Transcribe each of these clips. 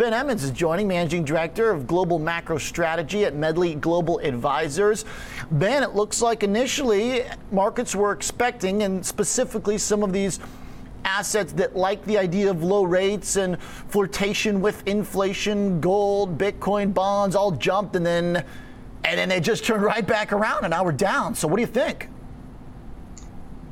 Ben Emons is joining, Managing Director of Global Macro Strategy at Medley Global Advisors. Ben, it looks like initially markets were expecting, and specifically some of these assets that like the idea of low rates and flirtation with inflation, gold, Bitcoin, bonds all jumped and then and then they just turned right back around and now we're down. So what do you think?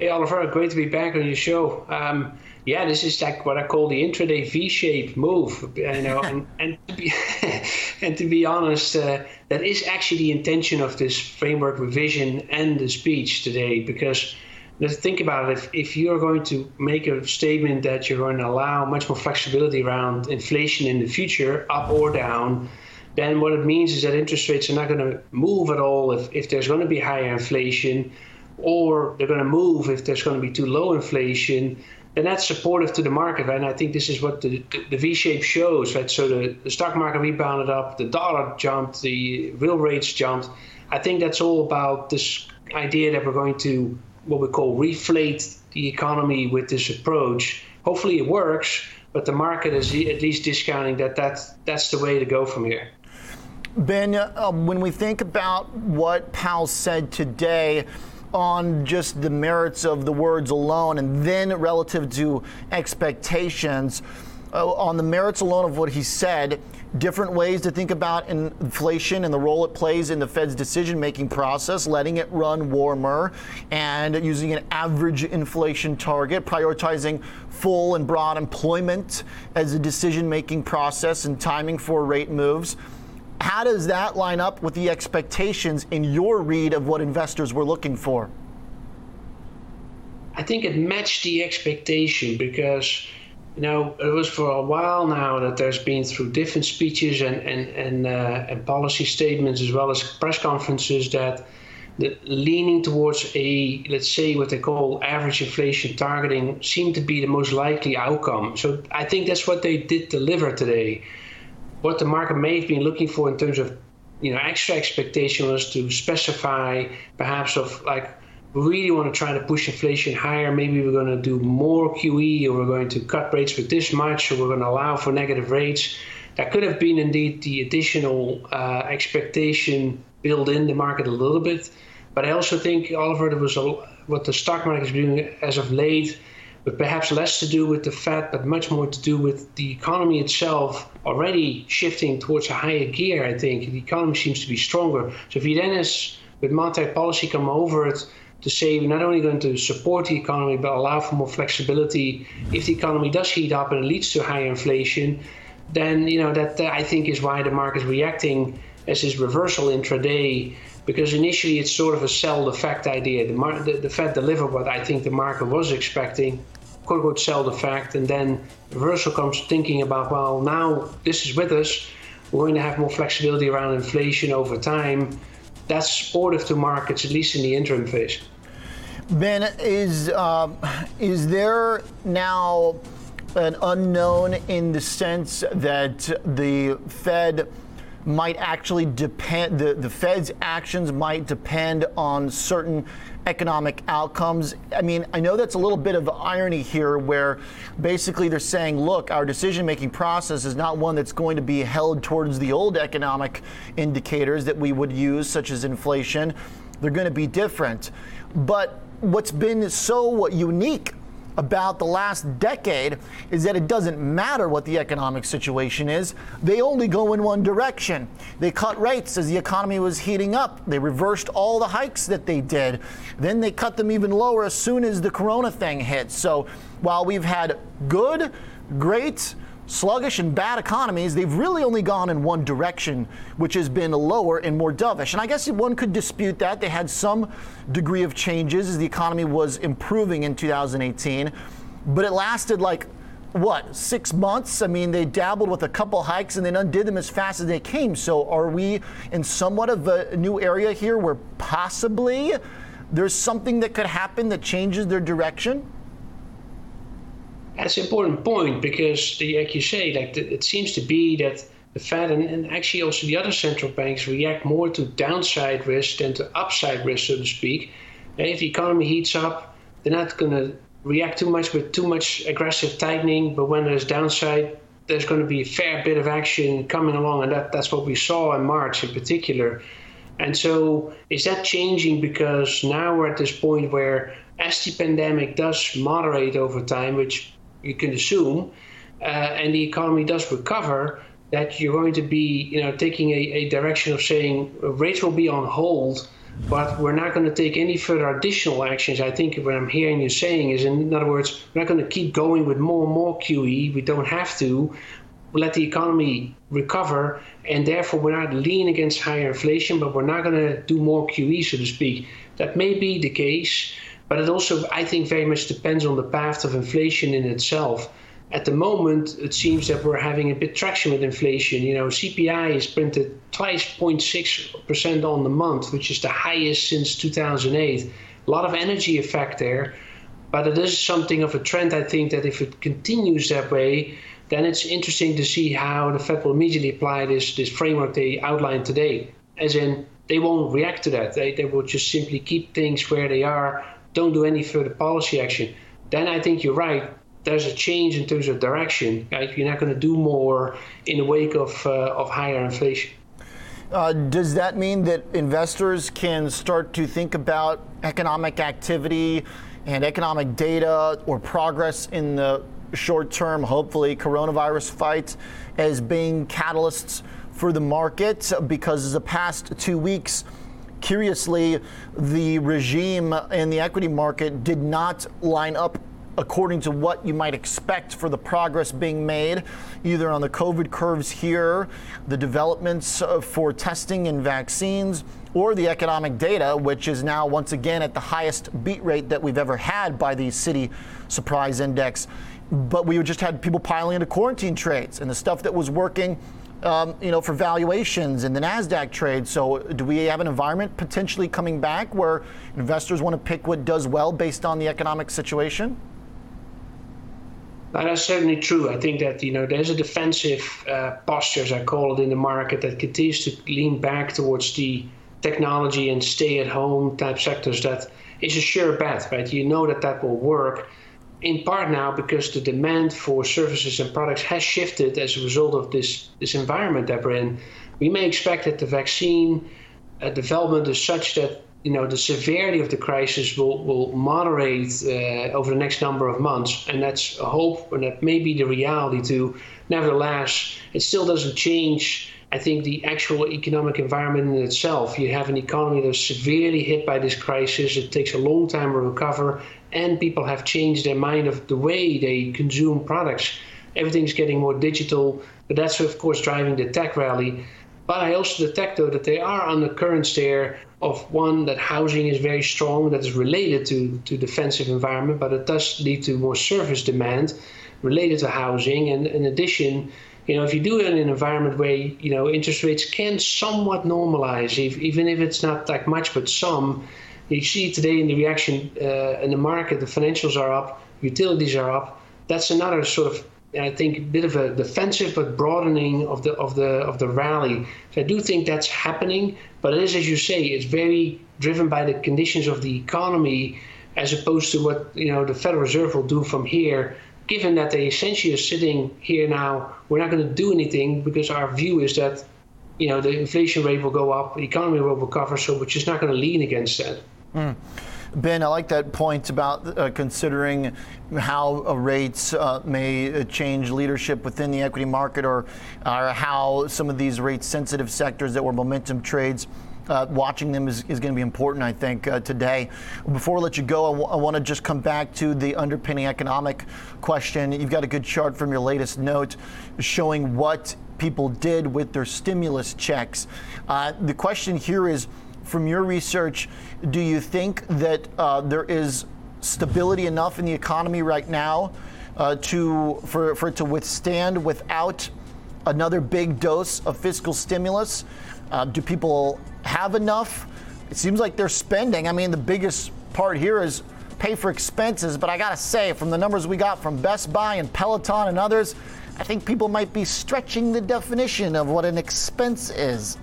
Hey Oliver, great to be back on your show. Um, yeah, this is like what I call the intraday V-shaped move, you know, and, and to be and to be honest, uh, that is actually the intention of this framework revision and the speech today, because let's think about it. If, if you're going to make a statement that you're going to allow much more flexibility around inflation in the future, up or down, then what it means is that interest rates are not going to move at all if, if there's going to be higher inflation, or they're going to move if there's going to be too low inflation. Then that's supportive to the market, right? And I think this is what the, the, V shape shows, right? So the, the stock market rebounded up, the dollar jumped, the real rates jumped. I think that's all about this idea that we're going to what we call reflate the economy with this approach. Hopefully it works, but the market is at least discounting that that's, that's the way to go from here. Ben, uh, when we think about what Powell said today, on just the merits of the words alone and then relative to expectations, uh, on the merits alone of what he said, different ways to think about inflation and the role it plays in the Fed's decision making process, letting it run warmer and using an average inflation target, prioritizing full and broad employment as a decision making process and timing for rate moves. How does that line up with the expectations in your read of what investors were looking for? I think it matched the expectation because you know, it was for a while now that there's been through different speeches and and and, uh, and policy statements as well as press conferences that the leaning towards a let's say what they call average inflation targeting seemed to be the most likely outcome. So I think that's what they did deliver today. What the market may have been looking for in terms of you know extra expectation was to specify perhaps of like we really want to try to push inflation higher. Maybe we're going to do more QE or we're going to cut rates with this much or we're going to allow for negative rates. That could have been indeed the additional uh, expectation built in the market a little bit. But I also think, Oliver, there was a, what the stock market is doing as of late, but perhaps less to do with the Fed, but much more to do with the economy itself already shifting towards a higher gear, I think. The economy seems to be stronger. So if you then, as with monetary policy, come over it, to say we're not only going to support the economy but allow for more flexibility if the economy does heat up and leads to higher inflation then you know that I think is why the market is reacting as this reversal intraday because initially it's sort of a sell the fact idea. The, mar- the, the Fed delivered what I think the market was expecting quote unquote sell the fact and then reversal comes thinking about well now this is with us we're going to have more flexibility around inflation over time. That's supportive to markets at least in the interim phase. Ben, is um, is there now an unknown in the sense that the Fed might actually depend the, the Fed's actions might depend on certain economic outcomes. I mean, I know that's a little bit of irony here where basically they're saying, look, our decision making process is not one that's going to be held towards the old economic indicators that we would use, such as inflation. They're going to be different. But what's been so unique about the last decade is that it doesn't matter what the economic situation is. They only go in one direction. They cut rates as the economy was heating up. They reversed all the hikes that they did. Then they cut them even lower as soon as the corona thing hit. So while we've had good, great, sluggish and bad economies, they've really only gone in one direction, which has been lower and more dovish. And I guess one could dispute that. They had some degree of changes as the economy was improving in 2018, but it lasted like what six months i mean they dabbled with a couple hikes and then undid them as fast as they came so are we in somewhat of a new area here where possibly there's something that could happen that changes their direction that's an important point because, the, like you say, like the, it seems to be that the Fed and, and, actually also the other central banks react more to downside risk than to upside risk, so to speak. And if the economy heats up, they're not going to react too much with too much aggressive tightening. But when there's downside, there's going to be a fair bit of action coming along, and that, that's what we saw in March in particular. And so, is that changing because now we're at this point where, as the pandemic does moderate over time, which you can assume, uh, and the economy does recover, that you're going to be, you know, taking a, a direction of saying rates will be on hold, but we're not going to take any further additional actions. I think what I'm hearing you saying is, in other words, we're not going to keep going with more and more QE. We don't have to. let the economy recover, and therefore we're not lean against higher inflation, but we're not going to do more QE, so to speak. That may be the case, but it also, I think, very much depends on the path of inflation in itself at the moment, it seems that we're having a bit traction with inflation. You know, CPI is printed twice 0.6% on the month, which is the highest since 2008. A lot of energy effect there, but it is something of a trend. I think that if it continues that way, then it's interesting to see how the Fed will immediately apply this this framework they outlined today. As in, they won't react to that. They, they will just simply keep things where they are, don't do any further policy action. Then I think you're right there's a change in terms of direction. Right? You're not going to do more in the wake of, uh, of higher inflation. Uh, does that mean that investors can start to think about economic activity and economic data or progress in the short term, hopefully, coronavirus fight as being catalysts for the market? Because the past two weeks, curiously, the regime in the equity market did not line up according to what you might expect for the progress being made, either on the COVID curves here, the developments uh, for testing and vaccines, or the economic data, which is now once again at the highest beat rate that we've ever had by the Citi Surprise Index. But we just had people piling into quarantine trades and the stuff that was working. Um, you know, for valuations in the NASDAQ trade. So, do we have an environment potentially coming back where investors want to pick what does well based on the economic situation? That's certainly true. I think that you know there's a defensive uh, posture, as I call it, in the market that continues to lean back towards the technology and stay-at-home type sectors. That is a sure bet, right? You know that that will work. In part now because the demand for services and products has shifted as a result of this this environment that we're in. We may expect that the vaccine uh, development is such that you know the severity of the crisis will will moderate uh, over the next number of months, and that's a hope, and that may be the reality too. Nevertheless, it still doesn't change. I think the actual economic environment in itself. You have an economy that's severely hit by this crisis. It takes a long time to recover, and people have changed their mind of the way they consume products. Everything's getting more digital, but that's of course driving the tech rally. But I also detect though that there are undercurrents there of one that housing is very strong, that is related to, to defensive environment, but it does lead to more service demand related to housing. And in addition, you know, if you do it in an environment where you know interest rates can somewhat normalize, if, even if it's not that much, but some, you see today in the reaction uh, in the market, the financials are up, utilities are up. That's another sort of I think bit of a defensive but broadening of the of the of the rally. So I do think that's happening, but it is as you say, it's very driven by the conditions of the economy as opposed to what you know the Federal Reserve will do from here. Given that they essentially are sitting here now, we're not going to do anything because our view is that you know the inflation rate will go up, the economy will recover, so we're just not going to lean against that. Mm. Ben, I like that point about uh, considering how uh, rates uh, may uh, change leadership within the equity market or, how some of these rate sensitive sectors that were momentum trades. Uh, watching them is, is going to be important, I think, uh, today. Before I let you go, I, w- I want to just come back to the underpinning economic question. You've got a good chart from your latest note showing what people did with their stimulus checks. Uh, the question here is from your research, do you think that uh, there is stability enough in the economy right now uh, to for, for it to withstand without another big dose of fiscal stimulus? Uh, do people have enough? It seems like they're spending. I mean, the biggest part here is pay for expenses, but I gotta say, from the numbers we got from Best Buy and Peloton and others, I think people might be stretching the definition of what an expense is.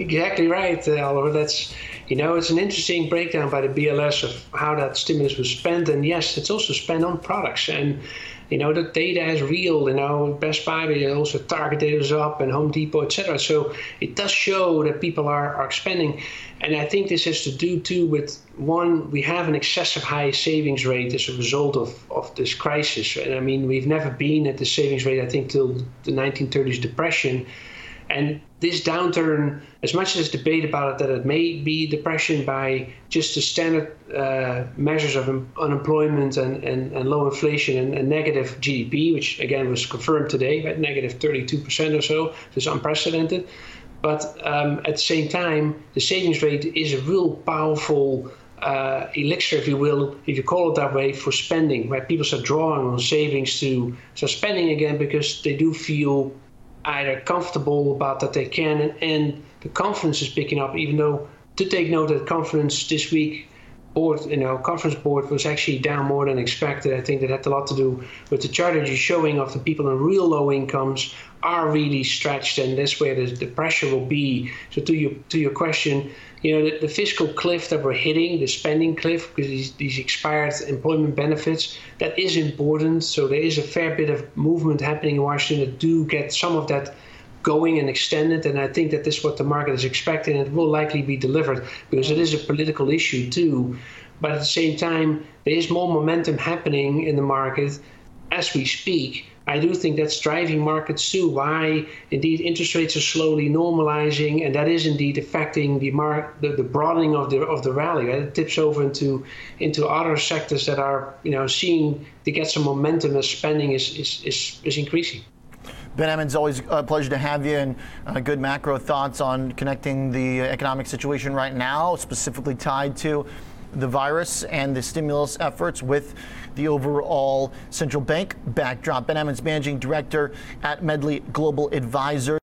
Exactly right, uh, Oliver. That's you know, it's an interesting breakdown by the BLS of how that stimulus was spent, and yes, it's also spent on products. And you know, the data is real. You know, Best Buy they also targeted us up, and Home Depot, etc. So it does show that people are are spending, and I think this has to do too with one, we have an excessive high savings rate as a result of of this crisis. And I mean, we've never been at the savings rate I think till the 1930s depression. And this downturn, as much as debate about it, that it may be depression by just the standard uh, measures of unemployment and, and, and low inflation and, and, negative GDP, which again was confirmed today, at negative 32% or so, is unprecedented. But um, at the same time, the savings rate is a real powerful uh, elixir, if you will, if you call it that way, for spending, where people start drawing on savings to start spending again because they do feel either comfortable about that they can, and, and the confidence is picking up. Even though to take note that confidence this week board, you know, conference board was actually down more than expected. I think that had a lot to do with the chart that you're showing of the people in real low incomes are really stretched, and that's where the, the pressure will be. So to your to your question, you know, the, the, fiscal cliff that we're hitting, the spending cliff, because these, these expired employment benefits, that is important. So there is a fair bit of movement happening in Washington that do get some of that going and extended. And I think that this is what the market is expecting. And it will likely be delivered because it is a political issue too. But at the same time, there is more momentum happening in the market as we speak. I do think that's driving markets too. Why indeed interest rates are slowly normalizing, and that is indeed affecting the mar- the, the broadening of the of the rally. Right? It tips over into into other sectors that are you know seeing to get some momentum as spending is is, is, is increasing. Ben Emons, always a pleasure to have you and uh, good macro thoughts on connecting the economic situation right now, specifically tied to the virus and the stimulus efforts with the overall central bank backdrop. Ben Emons, managing director at Medley Global Advisors.